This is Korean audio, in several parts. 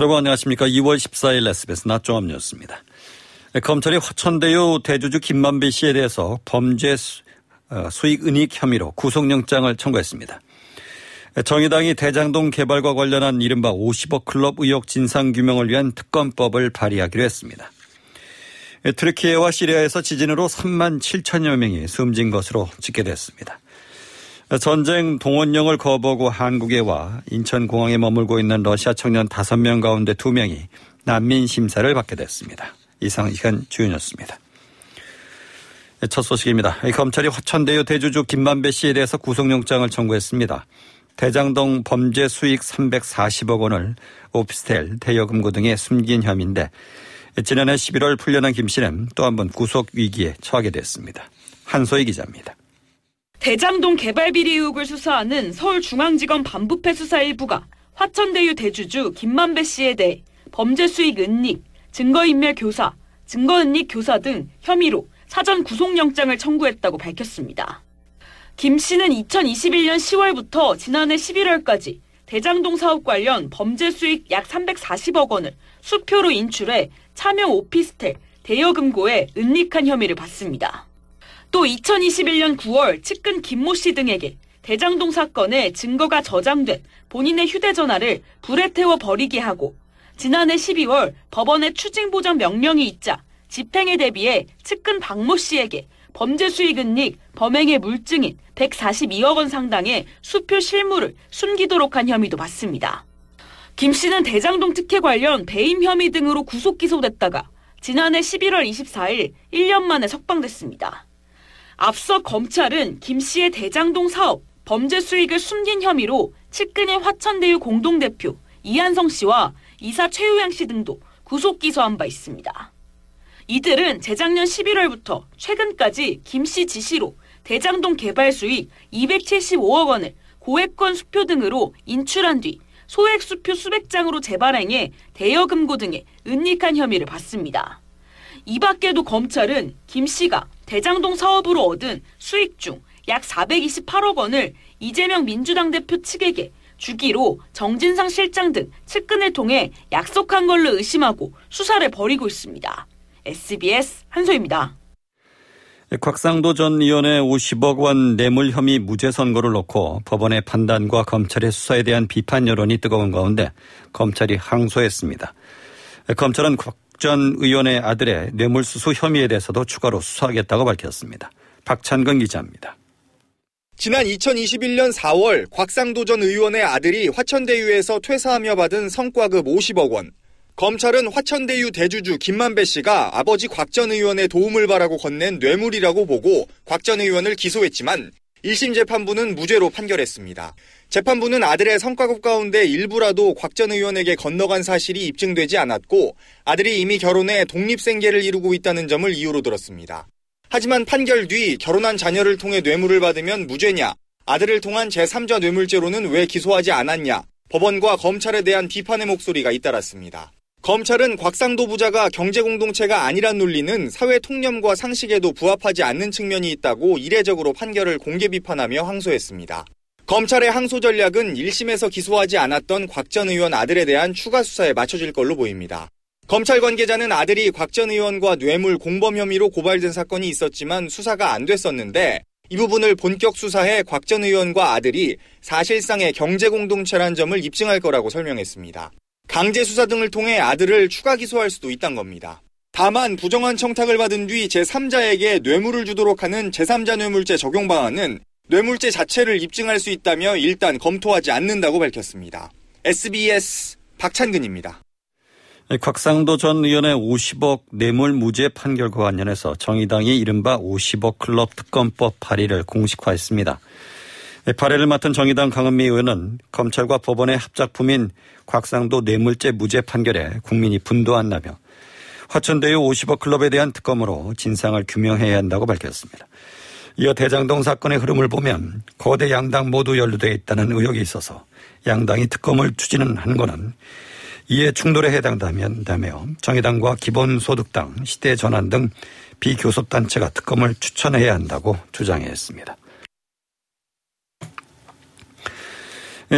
여러분 안녕하십니까. 2월 14일 SBS 낮종합 뉴스입니다. 검찰이 화천대유 대주주 김만배 씨에 대해서 범죄 어, 수익 은닉 혐의로 구속영장을 청구했습니다. 정의당이 대장동 개발과 관련한 이른바 50억 클럽 의혹 진상규명을 위한 특검법을 발의하기로 했습니다. 트르키예와 시리아에서 지진으로 3만 7천여 명이 숨진 것으로 집계됐습니다. 전쟁 동원령을 거부하고 한국에 와 인천공항에 머물고 있는 러시아 청년 5명 가운데 2명이 난민 심사를 받게 됐습니다. 이상 시간 주연이었습니다. 첫 소식입니다. 검찰이 화천대유 대주주 김만배 씨에 대해서 구속영장을 청구했습니다. 대장동 범죄 수익 340억 원을 오피스텔, 대여금고 등에 숨긴 혐의인데 지난해 11월 풀려난 김 씨는 또 한 번 구속 위기에 처하게 됐습니다. 한소희 기자입니다. 대장동 개발 비리 의혹을 수사하는 서울중앙지검 반부패 수사 일부가 화천대유 대주주 김만배 씨에 대해 범죄 수익 은닉, 증거인멸 교사, 증거은닉 교사 등 혐의로 사전 구속영장을 청구했다고 밝혔습니다. 김 씨는 2021년 10월부터 지난해 11월까지 대장동 사업 관련 범죄 수익 약 340억 원을 수표로 인출해 차명 오피스텔, 대여금고에 은닉한 혐의를 받습니다. 또 2021년 9월 측근 김모 씨 등에게 대장동 사건의 증거가 저장된 본인의 휴대전화를 불에 태워 버리게 하고 지난해 12월 법원의 추징보장 명령이 있자 집행에 대비해 측근 박모 씨에게 범죄 수익 은닉, 범행의 물증인 142억 원 상당의 수표 실물을 숨기도록 한 혐의도 받습니다. 김 씨는 대장동 특혜 관련 배임 혐의 등으로 구속 기소됐다가 지난해 11월 24일 1년 만에 석방됐습니다. 앞서 검찰은 김 씨의 대장동 사업 범죄 수익을 숨긴 혐의로 측근의 화천대유 공동대표 이한성 씨와 이사 최우양 씨 등도 구속 기소한 바 있습니다. 이들은 재작년 11월부터 최근까지 김 씨 지시로 대장동 개발 수익 275억 원을 고액권 수표 등으로 인출한 뒤 소액 수표 수백 장으로 재발행해 대여금고 등에 은닉한 혐의를 받습니다. 이 밖에도 검찰은 김 씨가 대장동 사업으로 얻은 수익 중 약 428억 원을 이재명 민주당 대표 측에게 주기로 정진상 실장 등 측근을 통해 약속한 걸로 의심하고 수사를 벌이고 있습니다. SBS 한소입니다. 곽상도 전 의원의 50억 원 뇌물 혐의 무죄 선고를 놓고 법원의 판단과 검찰의 수사에 대한 비판 여론이 뜨거운 가운데 검찰이 항소했습니다. 검찰은 곽 전 의원의 아들의 뇌물수수 혐의에 대해서도 추가로 수사하겠다고 밝혔습니다. 박찬근 기자입니다. 지난 2021년 4월 곽상도 전 의원의 아들이 화천대유에서 퇴사하며 받은 성과급 50억 원. 검찰은 화천대유 대주주 김만배 씨가 아버지 곽 전 의원의 도움을 바라고 건넨 뇌물이라고 보고 곽 전 의원을 기소했지만 1심 재판부는 무죄로 판결했습니다. 재판부는 아들의 성과급 가운데 일부라도 곽 전 의원에게 건너간 사실이 입증되지 않았고 아들이 이미 결혼해 독립생계를 이루고 있다는 점을 이유로 들었습니다. 하지만 판결 뒤 결혼한 자녀를 통해 뇌물을 받으면 무죄냐, 아들을 통한 제3자 뇌물죄로는 왜 기소하지 않았냐, 법원과 검찰에 대한 비판의 목소리가 잇따랐습니다. 검찰은 곽상도 부자가 경제공동체가 아니란 논리는 사회 통념과 상식에도 부합하지 않는 측면이 있다고 이례적으로 판결을 공개 비판하며 항소했습니다. 검찰의 항소 전략은 1심에서 기소하지 않았던 곽 전 의원 아들에 대한 추가 수사에 맞춰질 걸로 보입니다. 검찰 관계자는 아들이 곽 전 의원과 뇌물 공범 혐의로 고발된 사건이 있었지만 수사가 안 됐었는데 이 부분을 본격 수사해 곽 전 의원과 아들이 사실상의 경제공동체란 점을 입증할 거라고 설명했습니다. 강제 수사 등을 통해 아들을 추가 기소할 수도 있단 겁니다. 다만 부정한 청탁을 받은 뒤 제3자에게 뇌물을 주도록 하는 제3자 뇌물죄 적용 방안은 뇌물죄 자체를 입증할 수 있다며 일단 검토하지 않는다고 밝혔습니다. SBS 박찬근입니다. 곽상도 전 의원의 50억 뇌물 무죄 판결과 관련해서 정의당이 이른바 50억 클럽 특검법 발의를 공식화했습니다. 발의를 맡은 정의당 강은미 의원은 검찰과 법원의 합작품인 곽상도 뇌물죄 무죄 판결에 국민이 분도한다며 화천대유 50억 클럽에 대한 특검으로 진상을 규명해야 한다고 밝혔습니다. 이어 대장동 사건의 흐름을 보면 거대 양당 모두 연루되어 있다는 의혹이 있어서 양당이 특검을 추진한 거는 이에 충돌에 해당된다며 정의당과 기본소득당, 시대전환 등 비교섭단체가 특검을 추천해야 한다고 주장했습니다.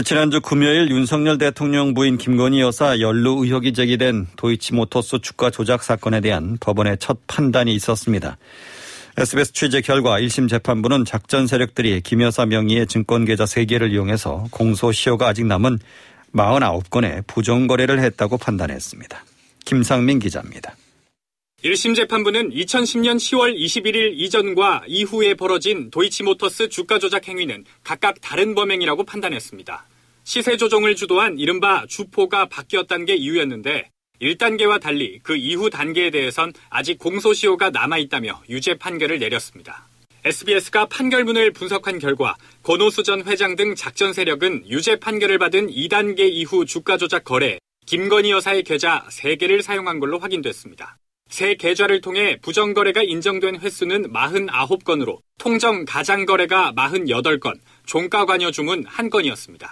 지난주 금요일 윤석열 대통령 부인 김건희 여사 연루 의혹이 제기된 도이치모터스 주가 조작 사건에 대한 법원의 첫 판단이 있었습니다. SBS 취재 결과 1심 재판부는 작전 세력들이 김 여사 명의의 증권 계좌 3개를 이용해서 공소시효가 아직 남은 49건의 부정거래를 했다고 판단했습니다. 김상민 기자입니다. 1심 재판부는 2010년 10월 21일 이전과 이후에 벌어진 도이치모터스 주가 조작 행위는 각각 다른 범행이라고 판단했습니다. 시세 조정을 주도한 이른바 주포가 바뀌었다는 게 이유였는데 1단계와 달리 그 이후 단계에 대해선 아직 공소시효가 남아있다며 유죄 판결을 내렸습니다. SBS가 판결문을 분석한 결과 권오수 전 회장 등 작전 세력은 유죄 판결을 받은 2단계 이후 주가 조작 거래 김건희 여사의 계좌 3개를 사용한 걸로 확인됐습니다. 새 계좌를 통해 부정거래가 인정된 횟수는 49건으로 통정 가장거래가 48건, 종가관여 주문 1건이었습니다.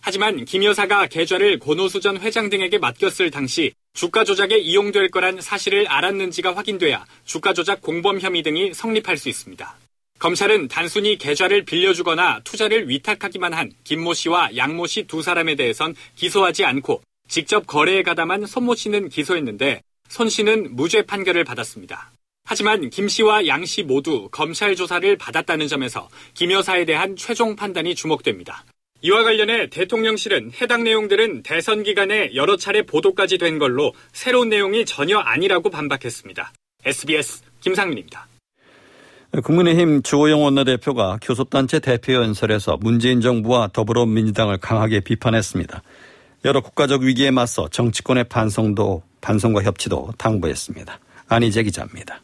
하지만 김 여사가 계좌를 권오수 전 회장 등에게 맡겼을 당시 주가 조작에 이용될 거란 사실을 알았는지가 확인돼야 주가 조작 공범 혐의 등이 성립할 수 있습니다. 검찰은 단순히 계좌를 빌려주거나 투자를 위탁하기만 한 김모 씨와 양모 씨 두 사람에 대해선 기소하지 않고 직접 거래에 가담한 손모 씨는 기소했는데 손 씨는 무죄 판결을 받았습니다. 하지만 김 씨와 양 씨 모두 검찰 조사를 받았다는 점에서 김 여사에 대한 최종 판단이 주목됩니다. 이와 관련해 대통령실은 해당 내용들은 대선 기간에 여러 차례 보도까지 된 걸로 새로운 내용이 전혀 아니라고 반박했습니다. SBS 김상민입니다. 국민의힘 주호영 원내대표가 교섭단체 대표연설에서 문재인 정부와 더불어민주당을 강하게 비판했습니다. 여러 국가적 위기에 맞서 정치권의 반성도 반성과 협치도 당부했습니다. 안희재 기자입니다.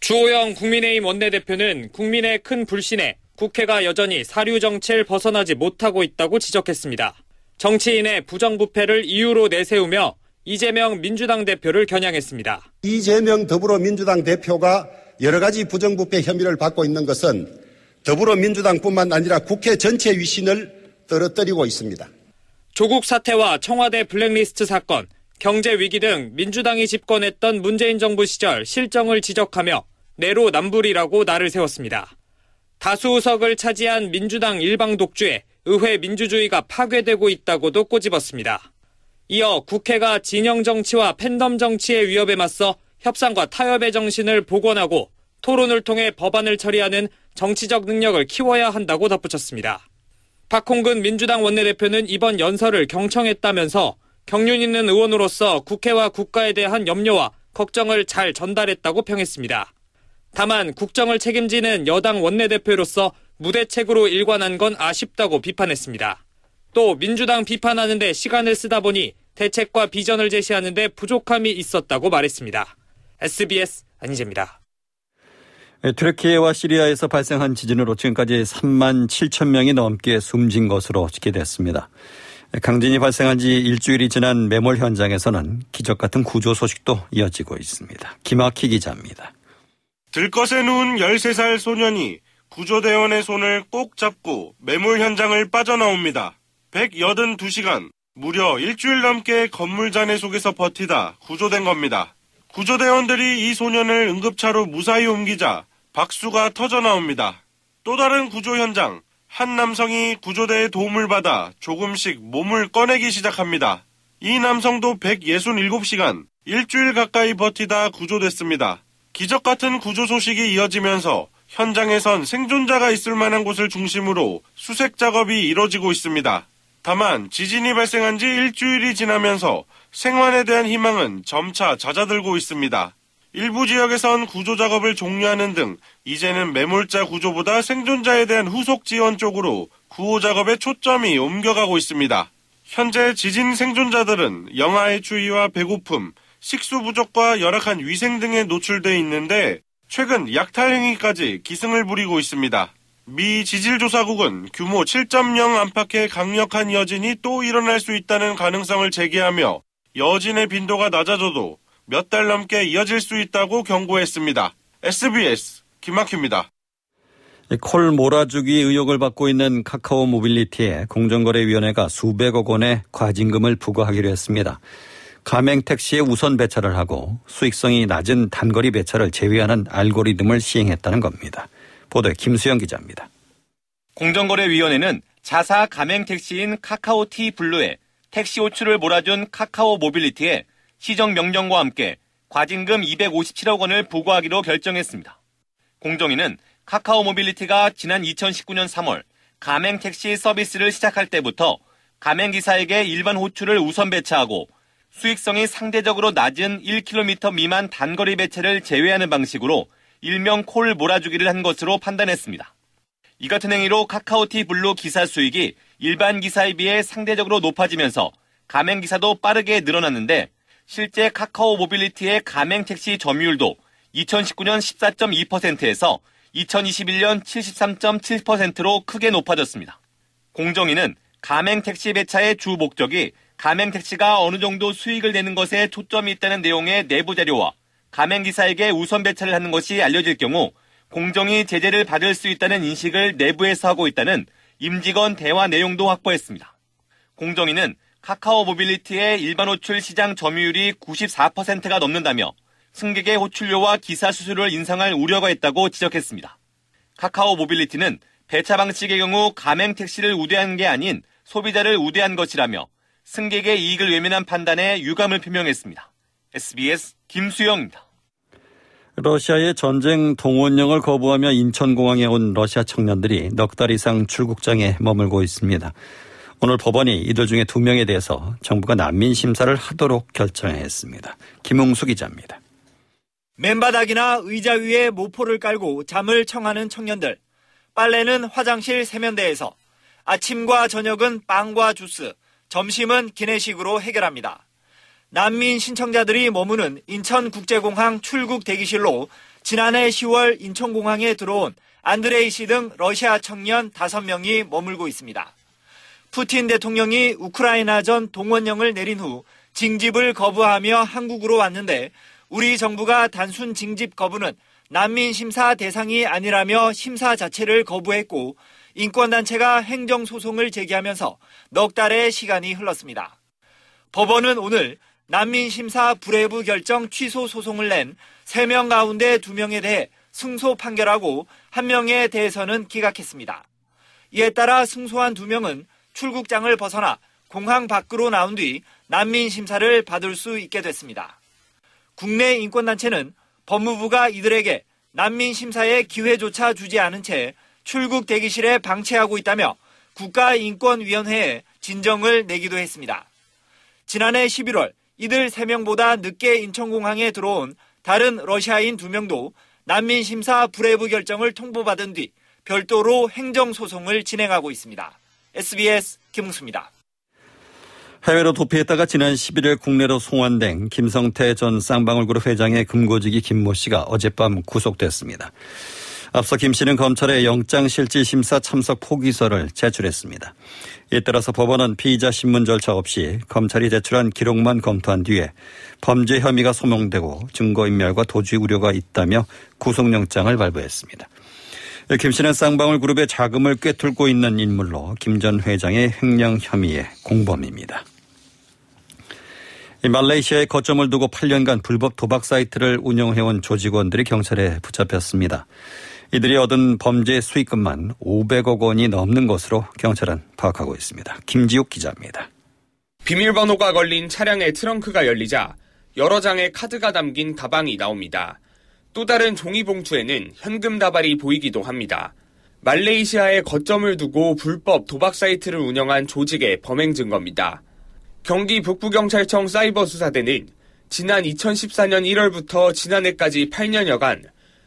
주호영 국민의힘 원내대표는 국민의 큰 불신에 국회가 여전히 사류 정치를 벗어나지 못하고 있다고 지적했습니다. 정치인의 부정부패를 이유로 내세우며 이재명 민주당 대표를 겨냥했습니다. 이재명 더불어민주당 대표가 여러 가지 부정부패 혐의를 받고 있는 것은 더불어민주당뿐만 아니라 국회 전체 위신을 떨어뜨리고 있습니다. 조국 사태와 청와대 블랙리스트 사건, 경제 위기 등 민주당이 집권했던 문재인 정부 시절 실정을 지적하며 내로남불이라고 나를 세웠습니다. 다수 의석을 차지한 민주당 일방 독주에 의회 민주주의가 파괴되고 있다고도 꼬집었습니다. 이어 국회가 진영 정치와 팬덤 정치의 위협에 맞서 협상과 타협의 정신을 복원하고 토론을 통해 법안을 처리하는 정치적 능력을 키워야 한다고 덧붙였습니다. 박홍근 민주당 원내대표는 이번 연설을 경청했다면서 경륜 있는 의원으로서 국회와 국가에 대한 염려와 걱정을 잘 전달했다고 평했습니다. 다만 국정을 책임지는 여당 원내대표로서 무대책으로 일관한 건 아쉽다고 비판했습니다. 또 민주당 비판하는데 시간을 쓰다 보니 대책과 비전을 제시하는데 부족함이 있었다고 말했습니다. SBS 안희재입니다. 트르키예와 시리아에서 발생한 지진으로 지금까지 3만 7천 명이 넘게 숨진 것으로 집계됐습니다. 강진이 발생한 지 일주일이 지난 매몰 현장에서는 기적 같은 구조 소식도 이어지고 있습니다. 김학희 기자입니다. 들것에 누운 13살 소년이 구조대원의 손을 꼭 잡고 매몰 현장을 빠져나옵니다. 182시간, 무려 일주일 넘게 건물 잔해 속에서 버티다 구조된 겁니다. 구조대원들이 이 소년을 응급차로 무사히 옮기자 박수가 터져 나옵니다. 또 다른 구조 현장, 한 남성이 구조대의 도움을 받아 조금씩 몸을 꺼내기 시작합니다. 이 남성도 167시간, 일주일 가까이 버티다 구조됐습니다. 기적 같은 구조 소식이 이어지면서 현장에선 생존자가 있을 만한 곳을 중심으로 수색 작업이 이뤄지고 있습니다. 다만 지진이 발생한 지 일주일이 지나면서 생환에 대한 희망은 점차 잦아들고 있습니다. 일부 지역에선 구조 작업을 종료하는 등 이제는 매몰자 구조보다 생존자에 대한 후속 지원 쪽으로 구호 작업의 초점이 옮겨가고 있습니다. 현재 지진 생존자들은 영하의 추위와 배고픔, 식수 부족과 열악한 위생 등에 노출돼 있는데 최근 약탈 행위까지 기승을 부리고 있습니다. 미 지질조사국은 규모 7.0 안팎의 강력한 여진이 또 일어날 수 있다는 가능성을 제기하며 여진의 빈도가 낮아져도 몇 달 넘게 이어질 수 있다고 경고했습니다. SBS 김학휘입니다. 콜 몰아주기 의혹을 받고 있는 카카오 모빌리티에 공정거래위원회가 수백억 원의 과징금을 부과하기로 했습니다. 가맹 택시의 우선 배차를 하고 수익성이 낮은 단거리 배차를 제외하는 알고리즘을 시행했다는 겁니다. 보도에 김수영 기자입니다. 공정거래위원회는 자사 가맹 택시인 카카오티 블루에 택시 호출을 몰아준 카카오 모빌리티에 시정 명령과 함께 과징금 257억 원을 부과하기로 결정했습니다. 공정위는 카카오 모빌리티가 지난 2019년 3월 가맹 택시 서비스를 시작할 때부터 가맹 기사에게 일반 호출을 우선 배차하고 수익성이 상대적으로 낮은 1km 미만 단거리 배차를 제외하는 방식으로 일명 콜 몰아주기를 한 것으로 판단했습니다. 이 같은 행위로 카카오티 블루 기사 수익이 일반 기사에 비해 상대적으로 높아지면서 가맹 기사도 빠르게 늘어났는데 실제 카카오 모빌리티의 가맹 택시 점유율도 2019년 14.2%에서 2021년 73.7%로 크게 높아졌습니다. 공정위는 가맹 택시 배차의 주 목적이 가맹 택시가 어느 정도 수익을 내는 것에 초점이 있다는 내용의 내부 자료와 가맹 기사에게 우선 배차를 하는 것이 알려질 경우 공정이 제재를 받을 수 있다는 인식을 내부에서 하고 있다는 임직원 대화 내용도 확보했습니다. 공정위는 카카오 모빌리티의 일반 호출 시장 점유율이 94%가 넘는다며 승객의 호출료와 기사 수수료를 인상할 우려가 있다고 지적했습니다. 카카오 모빌리티는 배차 방식의 경우 가맹 택시를 우대한 게 아닌 소비자를 우대한 것이라며 승객의 이익을 외면한 판단에 유감을 표명했습니다. SBS 김수영입니다. 러시아의 전쟁 동원령을 거부하며 인천공항에 온 러시아 청년들이 넉 달 이상 출국장에 머물고 있습니다. 오늘 법원이 이들 중에 두 명에 대해서 정부가 난민 심사를 하도록 결정했습니다. 김웅수 기자입니다. 맨바닥이나 의자 위에 모포를 깔고 잠을 청하는 청년들. 빨래는 화장실 세면대에서. 아침과 저녁은 빵과 주스, 점심은 기내식으로 해결합니다. 난민 신청자들이 머무는 인천국제공항 출국 대기실로 지난해 10월 인천공항에 들어온 안드레이 씨 등 러시아 청년 5명이 머물고 있습니다. 푸틴 대통령이 우크라이나 전 동원령을 내린 후 징집을 거부하며 한국으로 왔는데 우리 정부가 단순 징집 거부는 난민 심사 대상이 아니라며 심사 자체를 거부했고 인권단체가 행정소송을 제기하면서 넉 달의 시간이 흘렀습니다. 법원은 오늘 난민 심사 불회부 결정 취소 소송을 낸 3명 가운데 2명에 대해 승소 판결하고 1명에 대해서는 기각했습니다. 이에 따라 승소한 2명은 출국장을 벗어나 공항 밖으로 나온 뒤 난민 심사를 받을 수 있게 됐습니다. 국내 인권단체는 법무부가 이들에게 난민 심사의 기회조차 주지 않은 채 출국 대기실에 방치하고 있다며 국가인권위원회에 진정을 내기도 했습니다. 지난해 11월 이들 3명보다 늦게 인천공항에 들어온 다른 러시아인 2명도 난민 심사 불회부 결정을 통보받은 뒤 별도로 행정소송을 진행하고 있습니다. SBS 김웅수입니다. 해외로 도피했다가 지난 11일 국내로 송환된 김성태 전 쌍방울그룹 회장의 금고지기 김모 씨가 어젯밤 구속됐습니다. 앞서 김 씨는 검찰에 영장실질심사 참석 포기서를 제출했습니다. 이에 따라서 법원은 피의자 신문 절차 없이 검찰이 제출한 기록만 검토한 뒤에 범죄 혐의가 소명되고 증거인멸과 도주 우려가 있다며 구속영장을 발부했습니다. 김 씨는 쌍방울 그룹의 자금을 꿰뚫고 있는 인물로 김 전 회장의 횡령 혐의의 공범입니다. 말레이시아에 거점을 두고 8년간 불법 도박 사이트를 운영해온 조직원들이 경찰에 붙잡혔습니다. 이들이 얻은 범죄 수익금만 500억 원이 넘는 것으로 경찰은 파악하고 있습니다. 김지욱 기자입니다. 비밀번호가 걸린 차량의 트렁크가 열리자 여러 장의 카드가 담긴 가방이 나옵니다. 또 다른 종이 봉투에는 현금 다발이 보이기도 합니다. 말레이시아에 거점을 두고 불법 도박 사이트를 운영한 조직의 범행 증거입니다. 경기 북부경찰청 사이버 수사대는 지난 2014년 1월부터 지난해까지 8년여간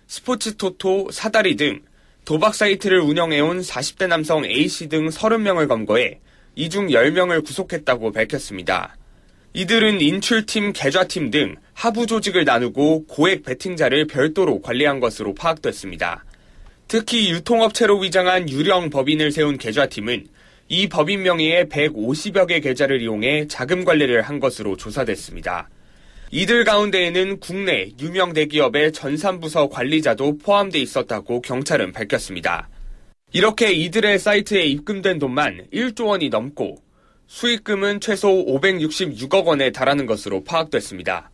스포츠 토토, 사다리 등 도박 사이트를 운영해온 40대 남성 A씨 등 30명을 검거해 이중 10명을 구속했다고 밝혔습니다. 이들은 인출팀, 계좌팀 등 하부 조직을 나누고 고액 베팅자를 별도로 관리한 것으로 파악됐습니다. 특히 유통업체로 위장한 유령 법인을 세운 계좌팀은 이 법인 명의의 150여 개 계좌를 이용해 자금 관리를 한 것으로 조사됐습니다. 이들 가운데에는 국내 유명 대기업의 전산부서 관리자도 포함돼 있었다고 경찰은 밝혔습니다. 이렇게 이들의 사이트에 입금된 돈만 1조 원이 넘고 수익금은 최소 566억 원에 달하는 것으로 파악됐습니다.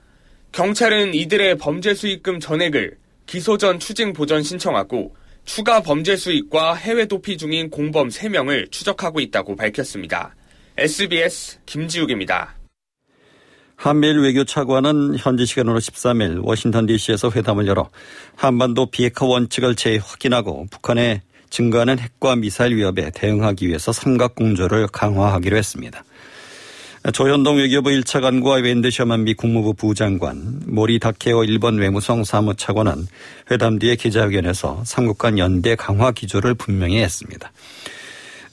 경찰은 이들의 범죄 수익금 전액을 기소 전 추징 보전 신청하고 추가 범죄 수익과 해외 도피 중인 공범 3명을 추적하고 있다고 밝혔습니다. SBS 김지욱입니다. 한미일 외교차관은 현지 시간으로 13일 워싱턴 DC에서 회담을 열어 한반도 비핵화 원칙을 재확인하고 북한의 증가하는 핵과 미사일 위협에 대응하기 위해서 삼각공조를 강화하기로 했습니다. 조현동 외교부 1차 관과 웬드 셔만 미 국무부 부장관, 모리 다케오 일본 외무성 사무차관은 회담 뒤에 기자회견에서 삼국 간 연대 강화 기조를 분명히 했습니다.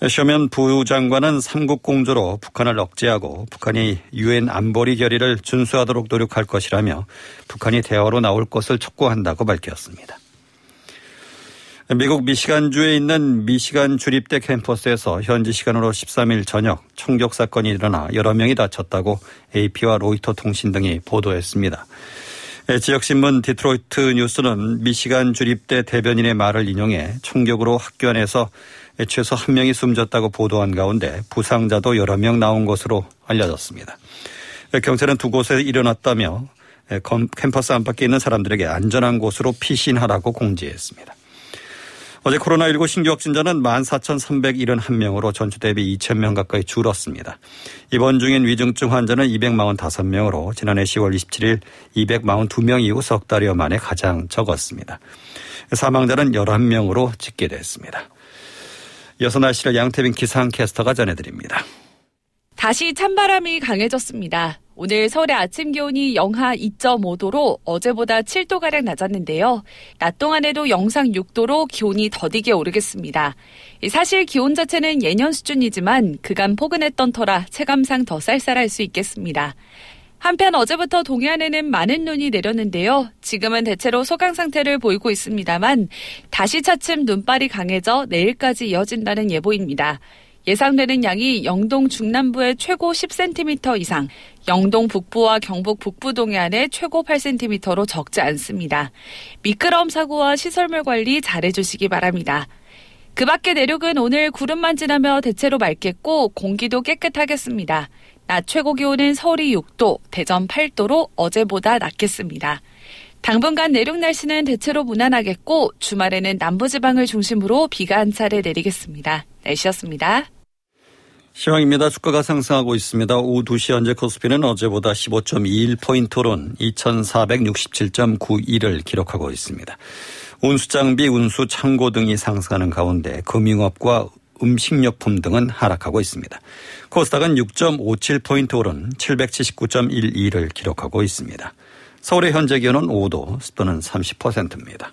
셔면 부장관은 삼국 공조로 북한을 억제하고 북한이 유엔 안보리 결의를 준수하도록 노력할 것이라며 북한이 대화로 나올 것을 촉구한다고 밝혔습니다. 미국 미시간주에 있는 미시간 주립대 캠퍼스에서 현지 시간으로 13일 저녁 총격 사건이 일어나 여러 명이 다쳤다고 AP와 로이터 통신 등이 보도했습니다. 지역신문 디트로이트 뉴스는 미시간 주립대 대변인의 말을 인용해 총격으로 학교 안에서 최소 한 명이 숨졌다고 보도한 가운데 부상자도 여러 명 나온 것으로 알려졌습니다. 경찰은 두 곳에 일어났다며 캠퍼스 안팎에 있는 사람들에게 안전한 곳으로 피신하라고 공지했습니다. 어제 코로나19 신규 확진자는 14,371명으로 전주 대비 2,000명 가까이 줄었습니다. 입원 중인 위중증 환자는 245명으로 지난해 10월 27일 242명 이후 석 달여 만에 가장 적었습니다. 사망자는 11명으로 집계됐습니다. 이어서 날씨를 양태빈 기상캐스터가 전해드립니다. 다시 찬바람이 강해졌습니다. 오늘 서울의 아침 기온이 영하 2.5도로 어제보다 7도가량 낮았는데요. 낮 동안에도 영상 6도로 기온이 더디게 오르겠습니다. 사실 기온 자체는 예년 수준이지만 그간 포근했던 터라 체감상 더 쌀쌀할 수 있겠습니다. 한편 어제부터 동해안에는 많은 눈이 내렸는데요. 지금은 대체로 소강 상태를 보이고 있습니다만 다시 차츰 눈발이 강해져 내일까지 이어진다는 예보입니다. 예상되는 양이 영동 중남부의 최고 10cm 이상, 영동 북부와 경북 북부 동해안의 최고 8cm로 적지 않습니다. 미끄러움 사고와 시설물 관리 잘해주시기 바랍니다. 그 밖에 내륙은 오늘 구름만 지나며 대체로 맑겠고 공기도 깨끗하겠습니다. 낮 최고 기온은 서울이 6도, 대전 8도로 어제보다 낮겠습니다. 당분간 내륙 날씨는 대체로 무난하겠고 주말에는 남부지방을 중심으로 비가 한 차례 내리겠습니다. 날씨였습니다. 시황입니다. 주가가 상승하고 있습니다. 오후 2시 현재 코스피는 어제보다 15.21포인트 오른 2467.91을 기록하고 있습니다. 운수장비, 운수, 창고 등이 상승하는 가운데 금융업과 음식료품 등은 하락하고 있습니다. 코스닥은 6.57포인트 오른 779.12를 기록하고 있습니다. 서울의 현재 기온은 5도, 습도는 30%입니다.